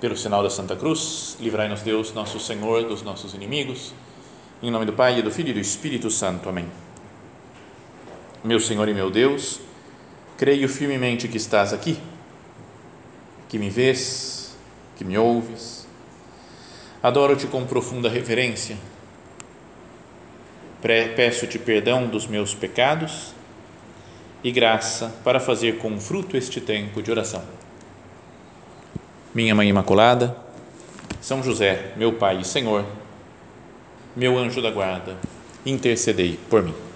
Pelo sinal da Santa Cruz, livrai-nos Deus, nosso Senhor, dos nossos inimigos. Em nome do Pai, e do Filho e do Espírito Santo. Amém. Meu Senhor e meu Deus, creio firmemente que estás aqui, que me vês, que me ouves. Adoro-te com profunda reverência. Peço-te perdão dos meus pecados e graça para fazer com fruto este tempo de oração. Minha Mãe Imaculada, São José, meu Pai e Senhor, meu anjo da guarda, intercedei por mim.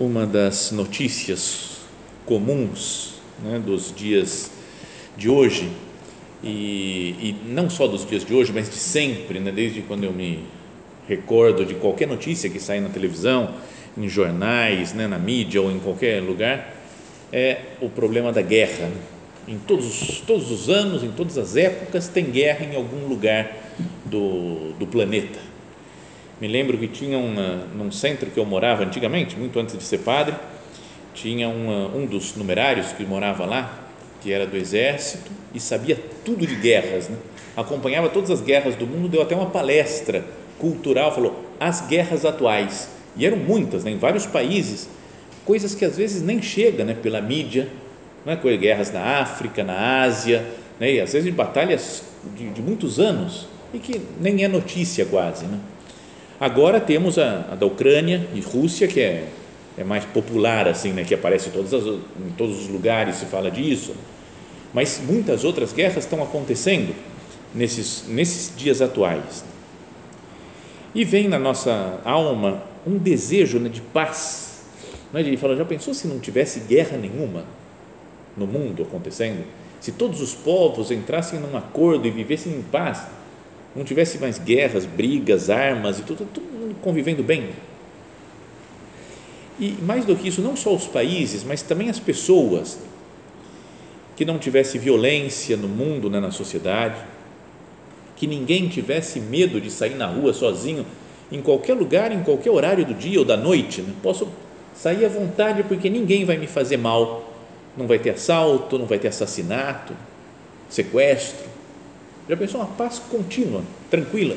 Uma das notícias comuns né, dos dias de hoje, e, e, não só dos dias de hoje, mas de sempre, né, desde quando eu me recordo de qualquer notícia que sai na televisão, em jornais, né, na mídia ou em qualquer lugar, é o problema da guerra. Em todos, todos os anos, em todas as épocas, tem guerra em algum lugar do, do planeta. Me lembro que tinha uma, num centro que eu morava antigamente, muito antes de ser padre, tinha uma, um dos numerários que morava lá, que era do exército e sabia tudo de guerras, né? acompanhava todas as guerras do mundo, deu até uma palestra cultural, falou as guerras atuais, e eram muitas, né? em vários países, coisas que às vezes nem chega né? pela mídia, não é? guerras na África, na Ásia, né? e às vezes batalhas de, de, muitos anos, e que nem é notícia quase. Né? Agora temos a, a da Ucrânia e Rússia, que é é mais popular assim, né, que aparece em, todas as, em todos os lugares se fala disso. Mas muitas outras guerras estão acontecendo nesses nesses dias atuais. E vem na nossa alma um desejo né, de paz. Né, de falar, já pensou se não tivesse guerra nenhuma no mundo acontecendo? Se todos os povos entrassem num acordo e vivessem em paz, não tivesse mais guerras, brigas, armas e tudo, todo mundo convivendo bem e mais do que isso, não só os países, mas também as pessoas, que não tivesse violência no mundo, né, na sociedade, que ninguém tivesse medo de sair na rua sozinho, em qualquer lugar, em qualquer horário do dia ou da noite. Né? Posso sair à vontade porque ninguém vai me fazer mal. Não vai ter assalto, não vai ter assassinato, sequestro. Já pensou? Uma paz contínua, tranquila.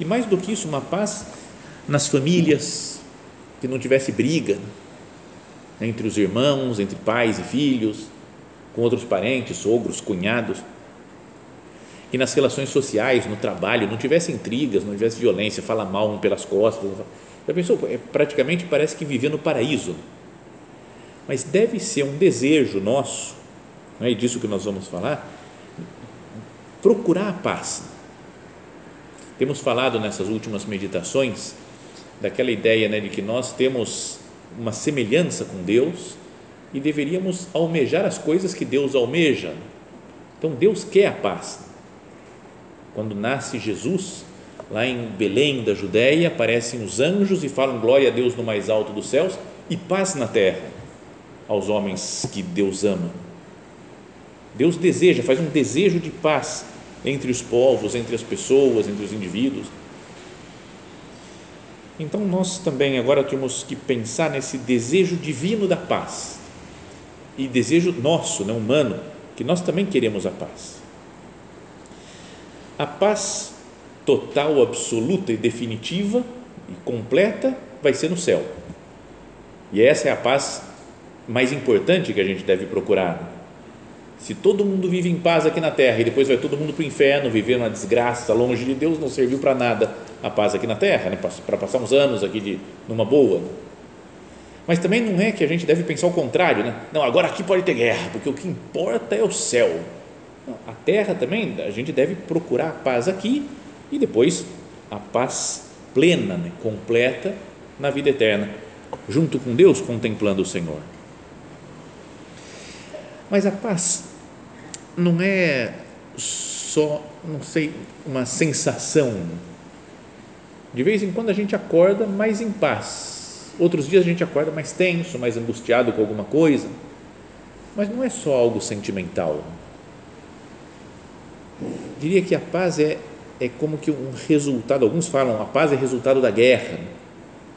E mais do que isso, uma paz nas famílias, que não tivesse briga entre os irmãos, entre pais e filhos, com outros parentes, sogros, cunhados, que nas relações sociais, no trabalho, não tivesse intrigas, não tivesse violência, fala mal um pelas costas. Já pensou? É, praticamente parece que vivia no paraíso. Mas deve ser um desejo nosso, não é disso que nós vamos falar, procurar a paz. Temos falado nessas últimas meditações daquela ideia né, de que nós temos uma semelhança com Deus e deveríamos almejar as coisas que Deus almeja. Então Deus quer a paz. Quando nasce Jesus, lá em Belém da Judéia, aparecem os anjos e falam glória a Deus no mais alto dos céus e paz na terra aos homens que Deus ama. Deus deseja, faz um desejo de paz entre os povos, entre as pessoas, entre os indivíduos. Então nós também agora temos que pensar nesse desejo divino da paz e desejo nosso, né, humano, que nós também queremos a paz. A paz total, absoluta e definitiva e completa vai ser no céu. E essa é a paz mais importante que a gente deve procurar. Se todo mundo vive em paz aqui na terra e depois vai todo mundo para o inferno, viver uma desgraça, longe de Deus, não serviu para nada a paz aqui na terra, né? para passar uns anos aqui de, numa boa. Mas também não é que a gente deve pensar o contrário, né? Não, agora aqui pode ter guerra, porque o que importa é o céu. Não, a terra também, a gente deve procurar a paz aqui e depois a paz plena, né? completa na vida eterna, junto com Deus, contemplando o Senhor. Mas a paz não é só, não sei, uma sensação de vez em quando a gente acorda mais em paz. Outros dias a gente acorda mais tenso, mais angustiado com alguma coisa. Mas não é só algo sentimental. Diria que a paz é, é como que um resultado, alguns falam, a paz é resultado da guerra.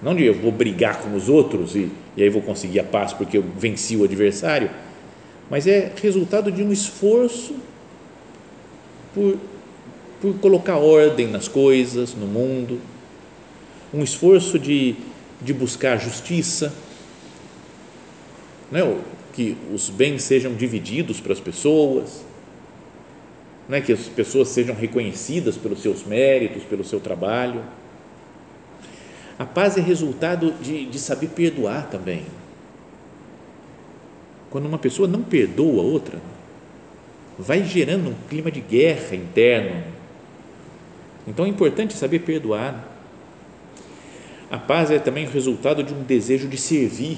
Não de eu vou brigar com os outros e, e aí vou conseguir a paz porque eu venci o adversário, mas é resultado de um esforço por, por colocar ordem nas coisas, no mundo, um esforço de, de buscar justiça, não é? que os bens sejam divididos para as pessoas, não é? que as pessoas sejam reconhecidas pelos seus méritos, pelo seu trabalho. A paz é resultado de, de saber perdoar também. Quando uma pessoa não perdoa a outra, vai gerando um clima de guerra interno. Então é importante saber perdoar. A paz é também resultado de um desejo de servir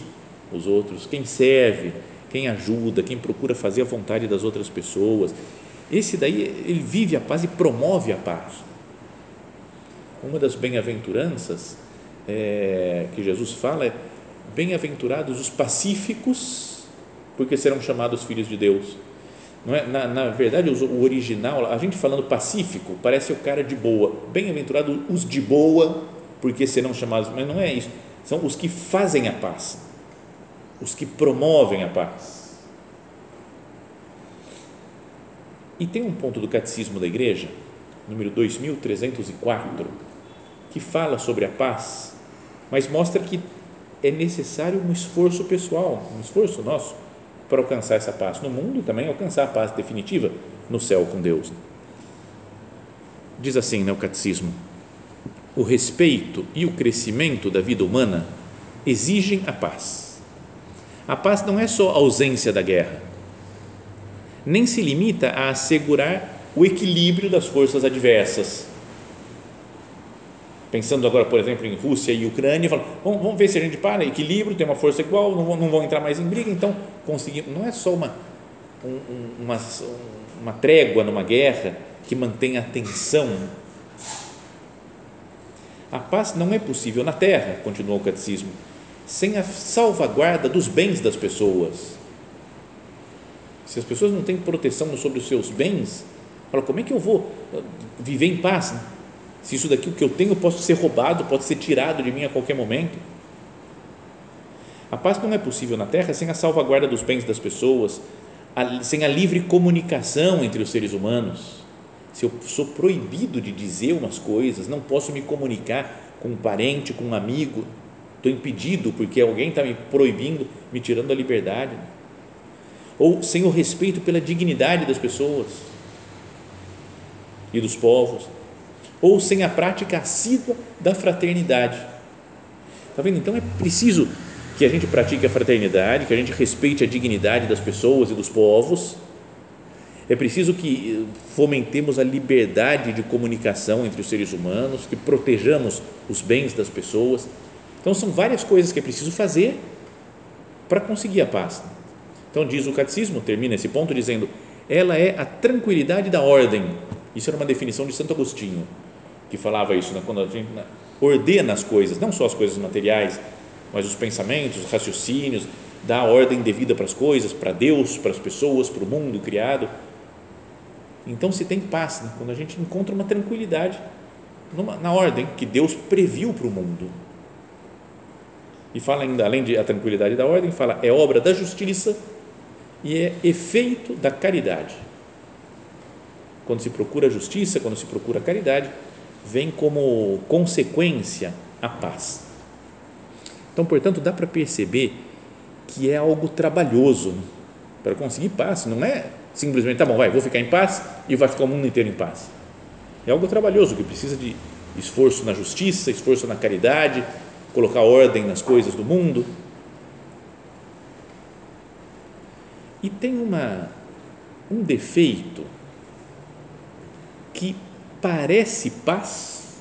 os outros. Quem serve, quem ajuda, quem procura fazer a vontade das outras pessoas. Esse daí, ele vive a paz e promove a paz. Uma das bem-aventuranças é, que Jesus fala é: bem-aventurados os pacíficos, porque serão chamados filhos de Deus. Não é? na, na verdade, o original, a gente falando pacífico, parece o cara de boa. Bem-aventurado os de boa, porque serão chamados, mas não é isso. São os que fazem a paz, os que promovem a paz. E tem um ponto do Catecismo da Igreja, número 2304, que fala sobre a paz, mas mostra que é necessário um esforço pessoal, um esforço nosso para alcançar essa paz no mundo e também alcançar a paz definitiva no céu com Deus. Diz assim né, o Catecismo: o respeito e o crescimento da vida humana exigem a paz. A paz não é só ausência da guerra, nem se limita a assegurar o equilíbrio das forças adversas pensando agora, por exemplo, em Rússia e Ucrânia, falam, vamos, vamos ver se a gente para, equilíbrio, tem uma força igual, não não vão entrar mais em briga, então conseguimos. Não é só uma, um, uma, uma trégua numa guerra que mantém a tensão. A paz não é possível na terra, continuou o catecismo, sem a salvaguarda dos bens das pessoas. Se as pessoas não têm proteção sobre os seus bens, fala, como é que eu vou viver em paz? Se isso daqui o que eu tenho pode ser roubado, pode ser tirado de mim a qualquer momento. A paz não é possível na terra sem a salvaguarda dos bens das pessoas, sem a livre comunicação entre os seres humanos. Se eu sou proibido de dizer umas coisas, não posso me comunicar com um parente, com um amigo, estou impedido porque alguém está me proibindo, me tirando a liberdade. Ou sem o respeito pela dignidade das pessoas e dos povos ou sem a prática assídua da fraternidade. Está vendo? Então é preciso que a gente pratique a fraternidade, que a gente respeite a dignidade das pessoas e dos povos. É preciso que fomentemos a liberdade de comunicação entre os seres humanos, que protejamos os bens das pessoas. Então são várias coisas que é preciso fazer para conseguir a paz. Então diz o catecismo, termina esse ponto dizendo: ela é a tranquilidade da ordem. Isso era uma definição de Santo Agostinho que falava isso, né? quando a gente né, ordena as coisas, não só as coisas materiais, mas os pensamentos, os raciocínios, dá ordem devida para as coisas, para Deus, para as pessoas, para o mundo criado. Então se tem paz, né? quando a gente encontra uma tranquilidade numa, na ordem que Deus previu para o mundo. E fala ainda, além de a tranquilidade da ordem, fala é obra da justiça e é efeito da caridade. Quando se procura justiça, quando se procura caridade, vem como consequência a paz. Então, portanto, dá para perceber que é algo trabalhoso para conseguir paz, não é simplesmente, tá bom, vai, vou ficar em paz e vai ficar o mundo inteiro em paz. É algo trabalhoso que precisa de esforço na justiça, esforço na caridade, colocar ordem nas coisas do mundo. E tem uma, um defeito que parece paz,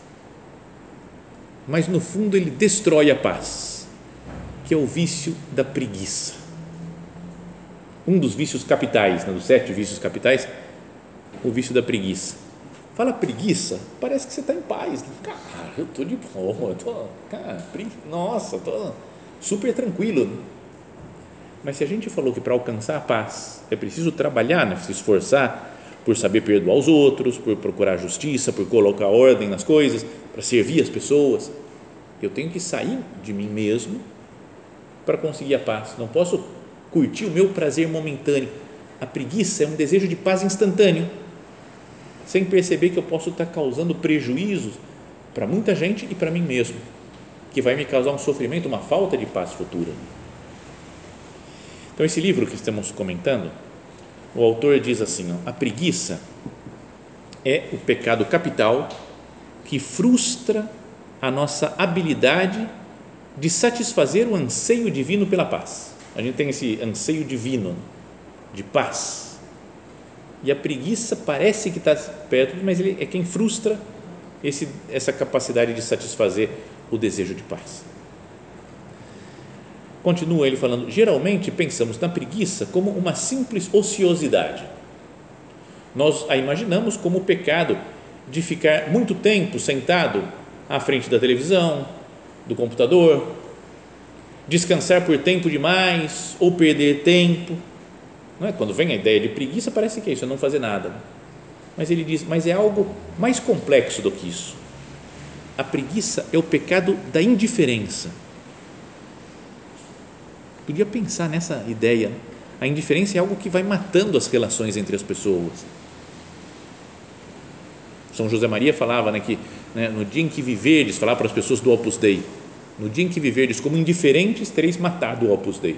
mas no fundo ele destrói a paz, que é o vício da preguiça. Um dos vícios capitais, né, dos sete vícios capitais, o vício da preguiça. Fala preguiça, parece que você está em paz. Cara, eu estou de boa, tô, cara, nossa, estou super tranquilo. Mas se a gente falou que para alcançar a paz é preciso trabalhar, né, se esforçar por saber perdoar os outros, por procurar justiça, por colocar ordem nas coisas, para servir as pessoas, eu tenho que sair de mim mesmo para conseguir a paz. Não posso curtir o meu prazer momentâneo. A preguiça é um desejo de paz instantâneo, sem perceber que eu posso estar causando prejuízos para muita gente e para mim mesmo, que vai me causar um sofrimento, uma falta de paz futura. Então, esse livro que estamos comentando, o autor diz assim: ó, a preguiça é o pecado capital que frustra a nossa habilidade de satisfazer o anseio divino pela paz. A gente tem esse anseio divino de paz. E a preguiça parece que está perto, mas ele é quem frustra esse, essa capacidade de satisfazer o desejo de paz. Continua ele falando: geralmente pensamos na preguiça como uma simples ociosidade. Nós a imaginamos como o pecado de ficar muito tempo sentado à frente da televisão, do computador, descansar por tempo demais ou perder tempo. Não é? Quando vem a ideia de preguiça, parece que é isso, é não fazer nada. Mas ele diz: mas é algo mais complexo do que isso. A preguiça é o pecado da indiferença Podia pensar nessa ideia. A indiferença é algo que vai matando as relações entre as pessoas. São José Maria falava né, que né, no dia em que viverdes, falava para as pessoas do Opus Dei, no dia em que viverdes como indiferentes, tereis matado o Opus Dei.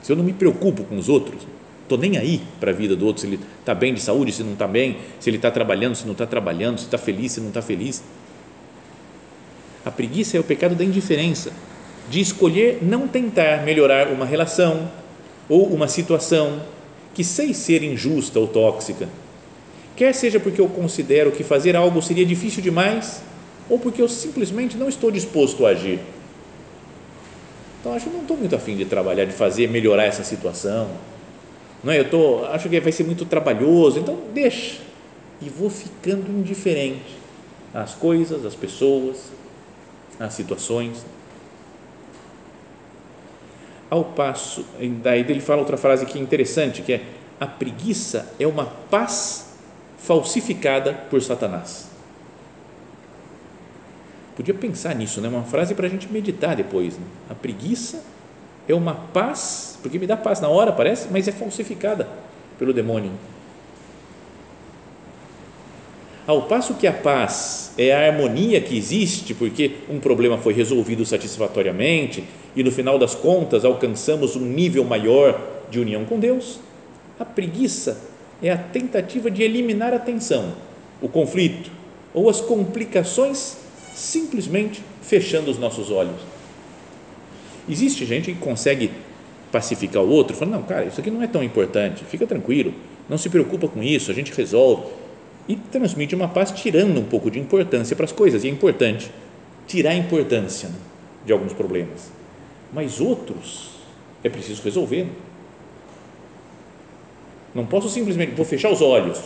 Se eu não me preocupo com os outros, estou nem aí para a vida do outro, se ele está bem de saúde, se não está bem, se ele está trabalhando, se não está trabalhando, se está feliz, se não está feliz. A preguiça é o pecado da indiferença de escolher não tentar melhorar uma relação ou uma situação que sei ser injusta ou tóxica, quer seja porque eu considero que fazer algo seria difícil demais ou porque eu simplesmente não estou disposto a agir. Então, acho que não estou muito afim de trabalhar, de fazer, melhorar essa situação. Não é? Eu tô, acho que vai ser muito trabalhoso, então deixa. E vou ficando indiferente às coisas, às pessoas, às situações. Ao passo, daí ele fala outra frase que é interessante, que é a preguiça é uma paz falsificada por Satanás. Podia pensar nisso, né? Uma frase para a gente meditar depois. Né? A preguiça é uma paz, porque me dá paz na hora, parece, mas é falsificada pelo demônio. Ao passo que a paz é a harmonia que existe, porque um problema foi resolvido satisfatoriamente e no final das contas alcançamos um nível maior de união com Deus, a preguiça é a tentativa de eliminar a tensão, o conflito ou as complicações simplesmente fechando os nossos olhos. Existe gente que consegue pacificar o outro, falando: não, cara, isso aqui não é tão importante, fica tranquilo, não se preocupa com isso, a gente resolve e transmite uma paz tirando um pouco de importância para as coisas. E é importante tirar a importância de alguns problemas. Mas outros é preciso resolver. Não posso simplesmente, vou fechar os olhos,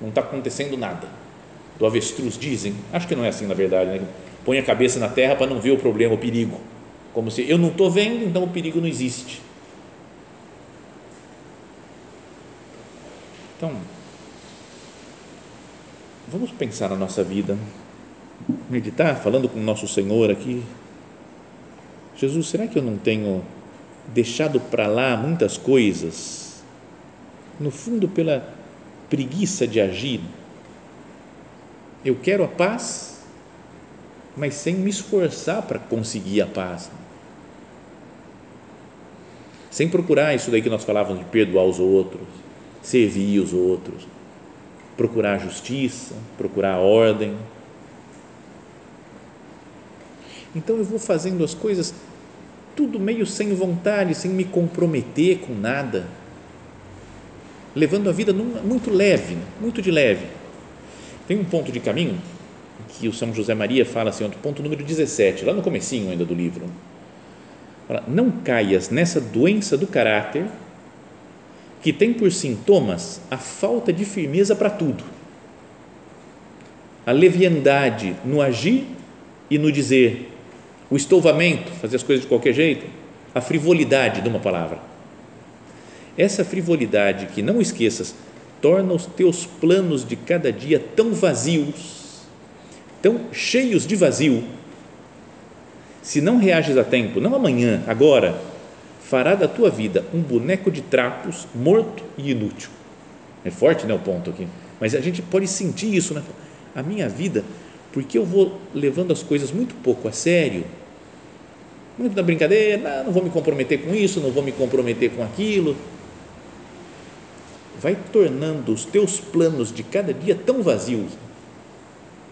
não está acontecendo nada. Do avestruz dizem, acho que não é assim na verdade, né? põe a cabeça na terra para não ver o problema, o perigo. Como se eu não estou vendo, então o perigo não existe. Então, Vamos pensar na nossa vida, meditar, falando com o nosso Senhor aqui. Jesus, será que eu não tenho deixado para lá muitas coisas, no fundo pela preguiça de agir? Eu quero a paz, mas sem me esforçar para conseguir a paz. Sem procurar isso daí que nós falávamos de perdoar os outros, servir os outros procurar justiça, procurar ordem. Então eu vou fazendo as coisas tudo meio sem vontade, sem me comprometer com nada, levando a vida muito leve, muito de leve. Tem um ponto de caminho que o São José Maria fala assim, ponto número 17, lá no comecinho ainda do livro. Fala, não caias nessa doença do caráter que tem por sintomas a falta de firmeza para tudo, a leviandade no agir e no dizer, o estouvamento, fazer as coisas de qualquer jeito, a frivolidade de uma palavra. Essa frivolidade que não esqueças torna os teus planos de cada dia tão vazios, tão cheios de vazio. Se não reages a tempo, não amanhã, agora, fará da tua vida um boneco de trapos, morto e inútil. É forte, né, o ponto aqui. Mas a gente pode sentir isso, né? A minha vida, porque eu vou levando as coisas muito pouco a sério, muito na brincadeira, não vou me comprometer com isso, não vou me comprometer com aquilo. Vai tornando os teus planos de cada dia tão vazios.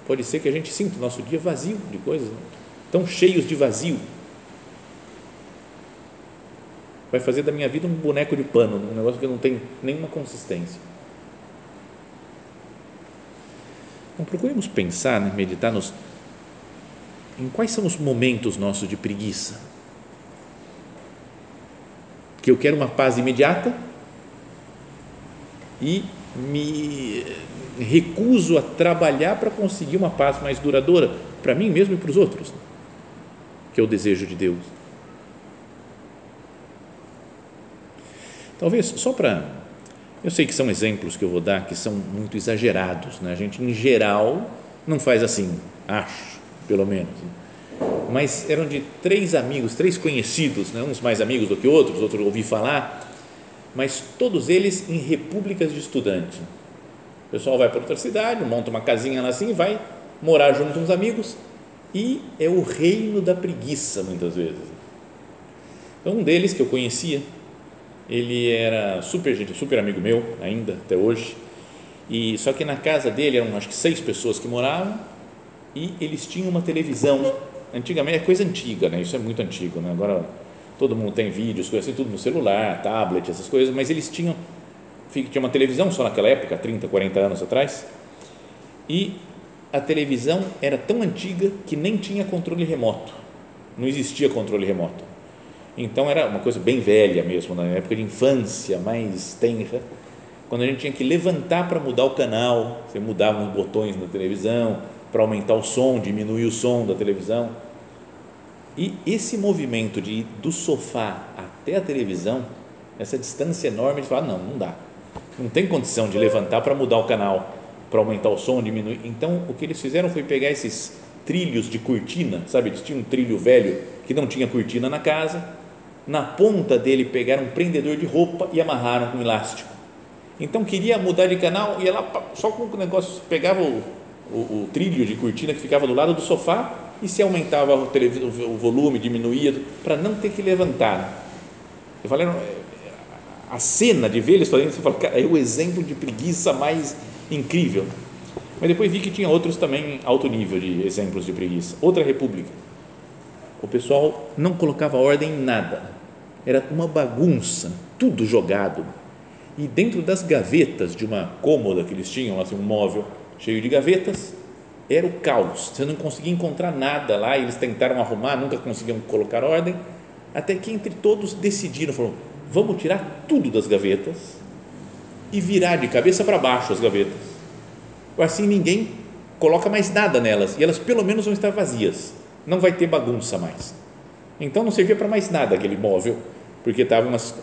Pode ser que a gente sinta o nosso dia vazio de coisas, né? tão cheios de vazio vai fazer da minha vida um boneco de pano, um negócio que não tem nenhuma consistência. Então, procuremos pensar, né, meditar nos, em quais são os momentos nossos de preguiça. Que eu quero uma paz imediata e me recuso a trabalhar para conseguir uma paz mais duradoura para mim mesmo e para os outros, que é o desejo de Deus. Talvez só para. Eu sei que são exemplos que eu vou dar que são muito exagerados, né? a gente em geral não faz assim, acho, pelo menos. Mas eram de três amigos, três conhecidos, né? uns mais amigos do que outros, outros ouvi falar, mas todos eles em repúblicas de estudante. O pessoal vai para outra cidade, monta uma casinha lá assim vai morar junto com os amigos e é o reino da preguiça muitas vezes. Então, um deles que eu conhecia, ele era super gente, super amigo meu ainda até hoje. E só que na casa dele eram acho que seis pessoas que moravam e eles tinham uma televisão. Antigamente é coisa antiga, né? Isso é muito antigo, né? Agora todo mundo tem vídeos, coisas assim, tudo no celular, tablet, essas coisas, mas eles tinham tinha uma televisão só naquela época, 30, 40 anos atrás. E a televisão era tão antiga que nem tinha controle remoto. Não existia controle remoto então era uma coisa bem velha mesmo, na época de infância, mais tenra, quando a gente tinha que levantar para mudar o canal, você mudava os botões na televisão para aumentar o som, diminuir o som da televisão. E esse movimento de ir do sofá até a televisão, essa distância enorme de falar, não, não dá. Não tem condição de levantar para mudar o canal, para aumentar o som, diminuir. Então, o que eles fizeram foi pegar esses trilhos de cortina, sabe? Eles tinham um trilho velho que não tinha cortina na casa, na ponta dele pegaram um prendedor de roupa e amarraram com um elástico. Então queria mudar de canal, ia lá só com o negócio, pegava o, o, o trilho de cortina que ficava do lado do sofá e se aumentava o, o volume, diminuía, para não ter que levantar. Eu falei, a cena de ver eles fazendo, você fala, cara, é o exemplo de preguiça mais incrível. Mas depois vi que tinha outros também alto nível de exemplos de preguiça. Outra república. O pessoal não colocava ordem em nada era uma bagunça, tudo jogado. E dentro das gavetas de uma cômoda que eles tinham, assim, um móvel cheio de gavetas, era o caos. Você não conseguia encontrar nada lá. Eles tentaram arrumar, nunca conseguiam colocar ordem. Até que entre todos decidiram, falaram, vamos tirar tudo das gavetas e virar de cabeça para baixo as gavetas. Assim ninguém coloca mais nada nelas e elas pelo menos vão estar vazias. Não vai ter bagunça mais. Então não servia para mais nada aquele móvel porque estava umas.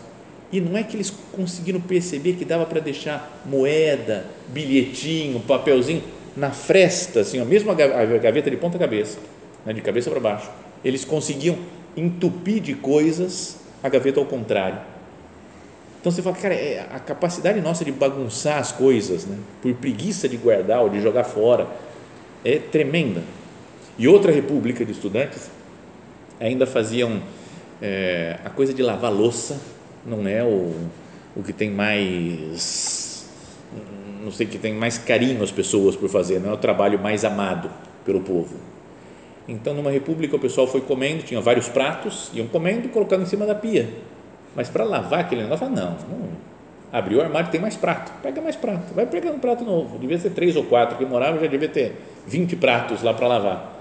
E não é que eles conseguiram perceber que dava para deixar moeda, bilhetinho, papelzinho na fresta, assim, a mesma gaveta de ponta cabeça, né, de cabeça para baixo. Eles conseguiam entupir de coisas a gaveta ao contrário. Então você fala, cara, é a capacidade nossa de bagunçar as coisas, né, por preguiça de guardar ou de jogar fora, é tremenda. E outra república de estudantes ainda faziam é, a coisa de lavar louça não é o, o que tem mais não sei que tem mais carinho as pessoas por fazer não é o trabalho mais amado pelo povo. Então numa república o pessoal foi comendo tinha vários pratos iam comendo e colocando em cima da pia. Mas para lavar aquele negócio não, não abriu o armário tem mais prato pega mais prato vai pegando um prato novo devia ser três ou quatro que morava já devia ter 20 pratos lá para lavar.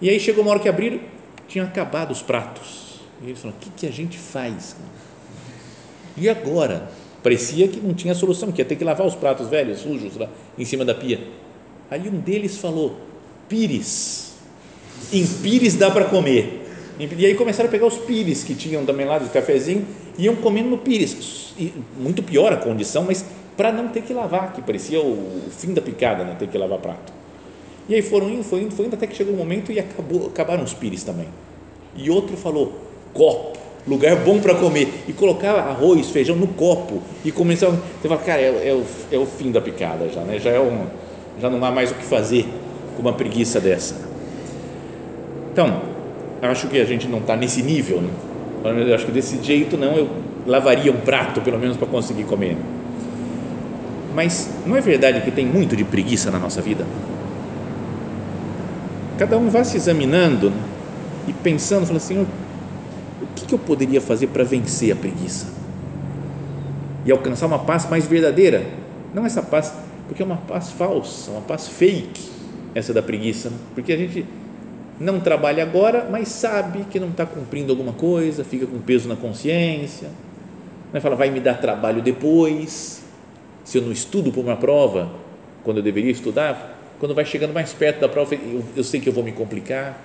E aí chegou uma hora que abriram tinha acabado os pratos. E eles falaram: o que, que a gente faz? E agora? Parecia que não tinha solução, que ia ter que lavar os pratos velhos, sujos lá em cima da pia. Aí um deles falou: Pires, em Pires dá para comer. E aí começaram a pegar os pires que tinham também lá do cafezinho e iam comendo no pires. E muito pior a condição, mas para não ter que lavar, que parecia o fim da picada, né? ter que lavar prato. E aí foram indo, foi indo, foi indo, até que chegou um momento e acabou, acabaram os pires também. E outro falou, copo, lugar bom para comer. E colocava arroz, feijão no copo e começava, você fala, cara, é, é, o, é o fim da picada já, né? já, é um, já não há mais o que fazer com uma preguiça dessa. Então, acho que a gente não está nesse nível, né? eu acho que desse jeito não, eu lavaria um prato pelo menos para conseguir comer. Mas não é verdade que tem muito de preguiça na nossa vida? Cada um vai se examinando e pensando, falando assim, que, que eu poderia fazer para vencer a preguiça? E alcançar uma paz mais verdadeira. Não essa paz, porque é uma paz falsa, uma paz fake, essa da preguiça. Né? Porque a gente não trabalha agora, mas sabe que não está cumprindo alguma coisa, fica com peso na consciência. Né? Fala, vai me dar trabalho depois. Se eu não estudo para uma prova, quando eu deveria estudar, quando vai chegando mais perto da prova, eu, eu sei que eu vou me complicar.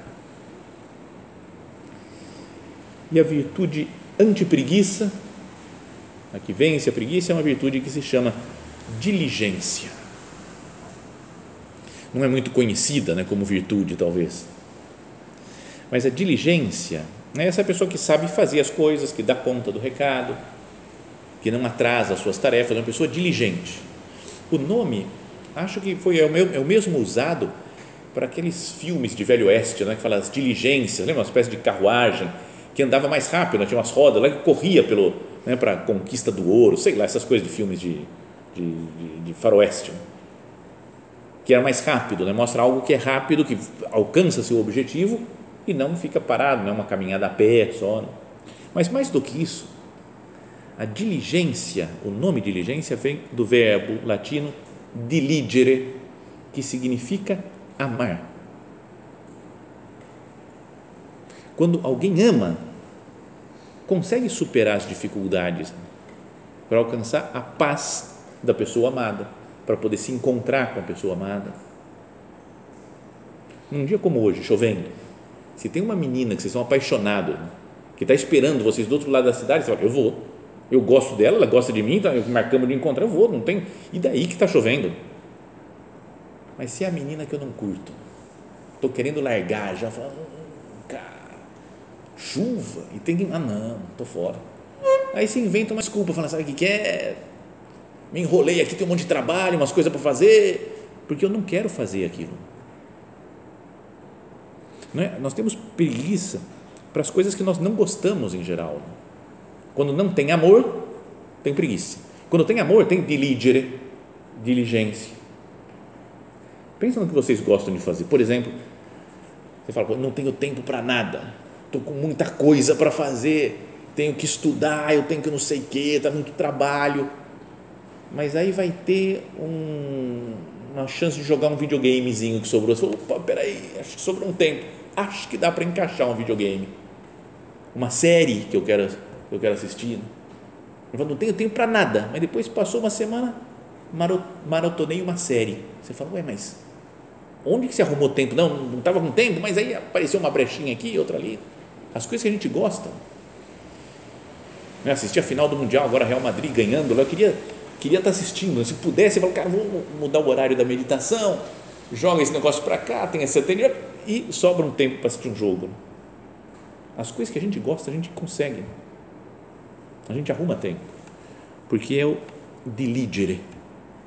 E a virtude anti-preguiça, a que vence a preguiça, é uma virtude que se chama diligência. Não é muito conhecida né, como virtude, talvez. Mas a diligência é essa pessoa que sabe fazer as coisas, que dá conta do recado, que não atrasa as suas tarefas, é uma pessoa diligente. O nome Acho que foi é o, é mesmo usado para aqueles filmes de Velho Oeste, né, que fala as diligências, lembra uma espécie de carruagem que andava mais rápido, né, tinha umas rodas lá que corria pelo né, para a conquista do ouro, sei lá, essas coisas de filmes de, de, de, de faroeste, né, que era mais rápido, né, mostra algo que é rápido, que alcança seu objetivo e não fica parado, não é uma caminhada a pé só. Né. Mas mais do que isso, a diligência, o nome diligência vem do verbo latino diligere, que significa amar. Quando alguém ama, consegue superar as dificuldades para alcançar a paz da pessoa amada, para poder se encontrar com a pessoa amada. Num dia como hoje, chovendo, se tem uma menina que vocês são apaixonados, que está esperando vocês do outro lado da cidade, você fala, eu vou eu gosto dela, ela gosta de mim, então marcamos de encontrar, eu vou, não tem. E daí que está chovendo? Mas se é a menina que eu não curto, estou querendo largar, já falando, hum, cara, chuva, e tem que. Ah, não, estou fora. Aí você inventa uma desculpa, fala, sabe o que? É? Me enrolei aqui, tem um monte de trabalho, umas coisas para fazer, porque eu não quero fazer aquilo. É? Nós temos preguiça para as coisas que nós não gostamos em geral. Quando não tem amor, tem preguiça. Quando tem amor, tem diligere, diligência. Pensa no que vocês gostam de fazer. Por exemplo, você fala, não tenho tempo para nada, estou com muita coisa para fazer, tenho que estudar, eu tenho que não sei o quê, está muito trabalho. Mas aí vai ter um, uma chance de jogar um videogamezinho que sobrou. Você fala, opa, peraí, acho que sobrou um tempo. Acho que dá para encaixar um videogame. Uma série que eu quero eu quero assistir. Eu falo, não tenho tempo para nada. Mas depois passou uma semana, maratonei uma série. Você fala, ué, mas onde que você arrumou tempo? Não, não estava com tempo, mas aí apareceu uma brechinha aqui, outra ali. As coisas que a gente gosta. Eu assisti a final do Mundial, agora Real Madrid ganhando. Eu queria queria estar tá assistindo. Se pudesse, eu falo, cara, vou mudar o horário da meditação, joga esse negócio para cá, tem essa e sobra um tempo para assistir um jogo. As coisas que a gente gosta, a gente consegue. A gente arruma tempo, porque é o diligere,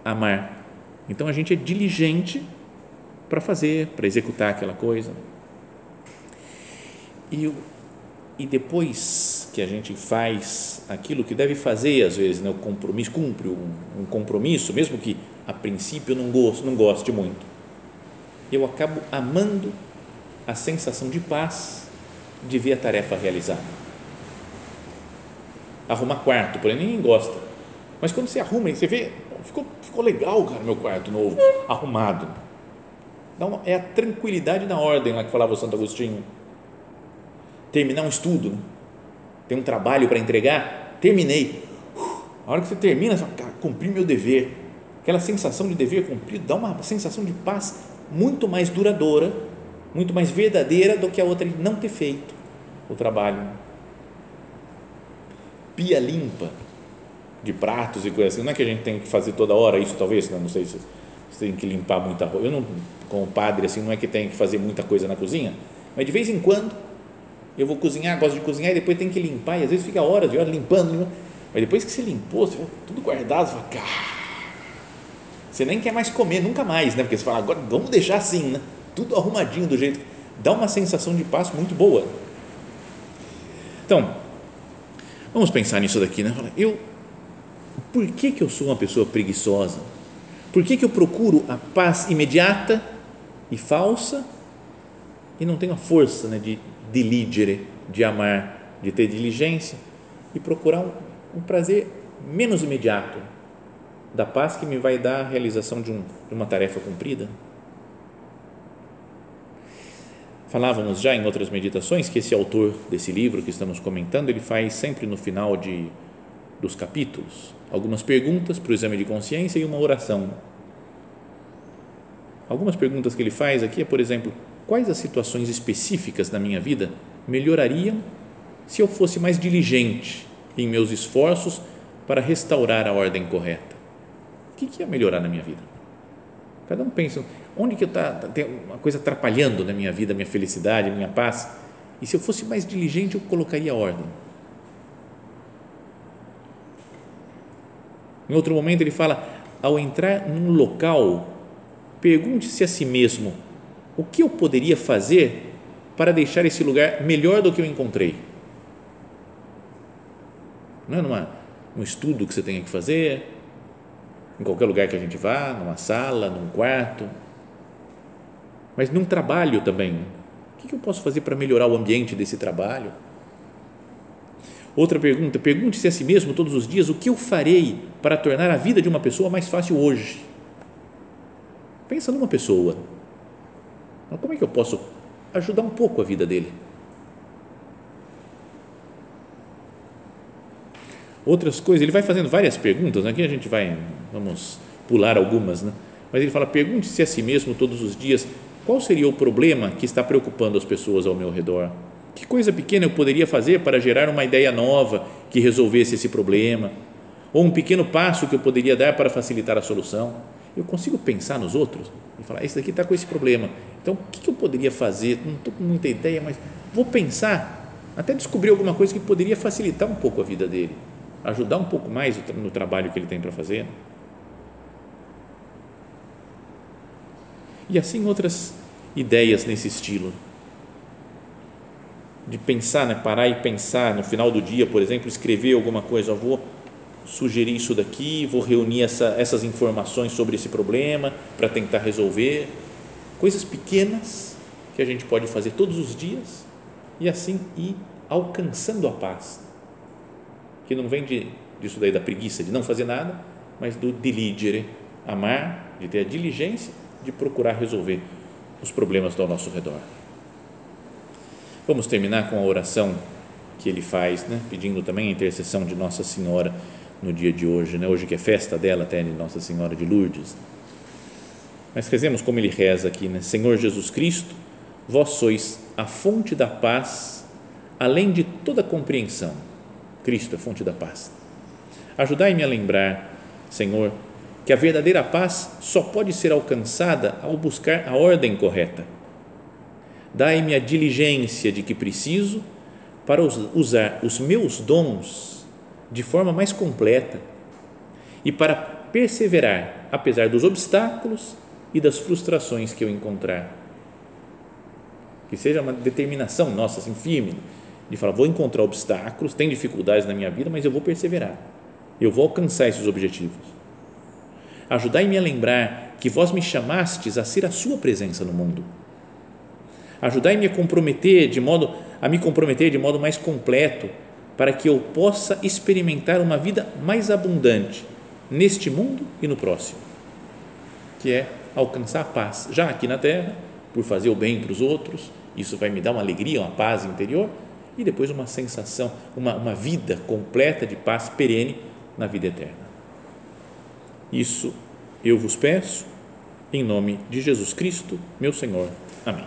amar. Então a gente é diligente para fazer, para executar aquela coisa. E, e depois que a gente faz aquilo que deve fazer, às vezes, né, o compromisso, cumpre um, um compromisso, mesmo que a princípio não goste, não goste muito, eu acabo amando a sensação de paz de ver a tarefa realizada arrumar quarto, porém ninguém gosta. Mas quando você arruma você vê, ficou, ficou legal, cara, meu quarto novo, arrumado. Dá é a tranquilidade na ordem lá que falava o Santo Agostinho. Terminar um estudo, né? tem um trabalho para entregar, terminei. A hora que você termina, você fala, cara, cumpri meu dever. Aquela sensação de dever cumprido dá uma sensação de paz muito mais duradoura, muito mais verdadeira do que a outra de não ter feito. o trabalho. Pia limpa de pratos e coisas assim. Não é que a gente tem que fazer toda hora isso, talvez, não, não sei se você tem que limpar muita roupa. Eu não, como padre, assim, não é que tem que fazer muita coisa na cozinha, mas de vez em quando eu vou cozinhar, gosto de cozinhar e depois tem que limpar e às vezes fica horas e horas limpando, limpando. Mas depois que você limpou, você tudo guardado, você fala, cara, você nem quer mais comer, nunca mais, né? Porque você fala, agora vamos deixar assim, né? Tudo arrumadinho do jeito. Dá uma sensação de paz muito boa. Então, vamos pensar nisso daqui, né? Eu, por que, que eu sou uma pessoa preguiçosa? Por que, que eu procuro a paz imediata e falsa e não tenho a força né, de diligere, de amar, de ter diligência e procurar um, um prazer menos imediato da paz que me vai dar a realização de, um, de uma tarefa cumprida? Falávamos já em outras meditações que esse autor desse livro que estamos comentando, ele faz sempre no final de, dos capítulos algumas perguntas para o exame de consciência e uma oração. Algumas perguntas que ele faz aqui é, por exemplo, quais as situações específicas da minha vida melhorariam se eu fosse mais diligente em meus esforços para restaurar a ordem correta? O que, que ia melhorar na minha vida? Cada um pensa, onde que está, tem uma coisa atrapalhando na minha vida, minha felicidade, minha paz? E se eu fosse mais diligente, eu colocaria ordem. Em outro momento ele fala, ao entrar num local, pergunte-se a si mesmo, o que eu poderia fazer para deixar esse lugar melhor do que eu encontrei? Não é numa, um estudo que você tenha que fazer, em qualquer lugar que a gente vá, numa sala, num quarto, mas num trabalho também. O que eu posso fazer para melhorar o ambiente desse trabalho? Outra pergunta: pergunte-se a si mesmo todos os dias o que eu farei para tornar a vida de uma pessoa mais fácil hoje. Pensa numa pessoa. Como é que eu posso ajudar um pouco a vida dele? outras coisas. Ele vai fazendo várias perguntas, aqui a gente vai, vamos pular algumas, né? mas ele fala: pergunte-se a si mesmo todos os dias qual seria o problema que está preocupando as pessoas ao meu redor. Que coisa pequena eu poderia fazer para gerar uma ideia nova que resolvesse esse problema? Ou um pequeno passo que eu poderia dar para facilitar a solução? Eu consigo pensar nos outros e falar: esse daqui está com esse problema. Então, o que eu poderia fazer? Não estou com muita ideia, mas vou pensar, até descobrir alguma coisa que poderia facilitar um pouco a vida dele ajudar um pouco mais no trabalho que ele tem para fazer. E assim outras ideias nesse estilo. De pensar, né? parar e pensar no final do dia, por exemplo, escrever alguma coisa, eu vou sugerir isso daqui, vou reunir essa, essas informações sobre esse problema para tentar resolver. Coisas pequenas que a gente pode fazer todos os dias e assim ir alcançando a paz que não vem de, disso daí da preguiça, de não fazer nada, mas do diligere, amar, de ter a diligência de procurar resolver os problemas ao nosso redor. Vamos terminar com a oração que ele faz, né? pedindo também a intercessão de Nossa Senhora no dia de hoje, né? hoje que é festa dela, até de Nossa Senhora de Lourdes. Mas rezemos como ele reza aqui, né? Senhor Jesus Cristo, vós sois a fonte da paz, além de toda compreensão Cristo, a fonte da paz. Ajudai-me a lembrar, Senhor, que a verdadeira paz só pode ser alcançada ao buscar a ordem correta. Dai-me a diligência de que preciso para usar os meus dons de forma mais completa e para perseverar apesar dos obstáculos e das frustrações que eu encontrar. Que seja uma determinação nossa, assim, firme, de falar, vou encontrar obstáculos, tem dificuldades na minha vida, mas eu vou perseverar, eu vou alcançar esses objetivos. Ajudai-me a lembrar que vós me chamastes a ser a sua presença no mundo. Ajudai-me a comprometer de modo a me comprometer de modo mais completo para que eu possa experimentar uma vida mais abundante neste mundo e no próximo, que é alcançar a paz já aqui na terra, por fazer o bem para os outros, isso vai me dar uma alegria, uma paz interior e depois uma sensação, uma, uma vida completa de paz perene na vida eterna. Isso eu vos peço, em nome de Jesus Cristo, meu Senhor. Amém.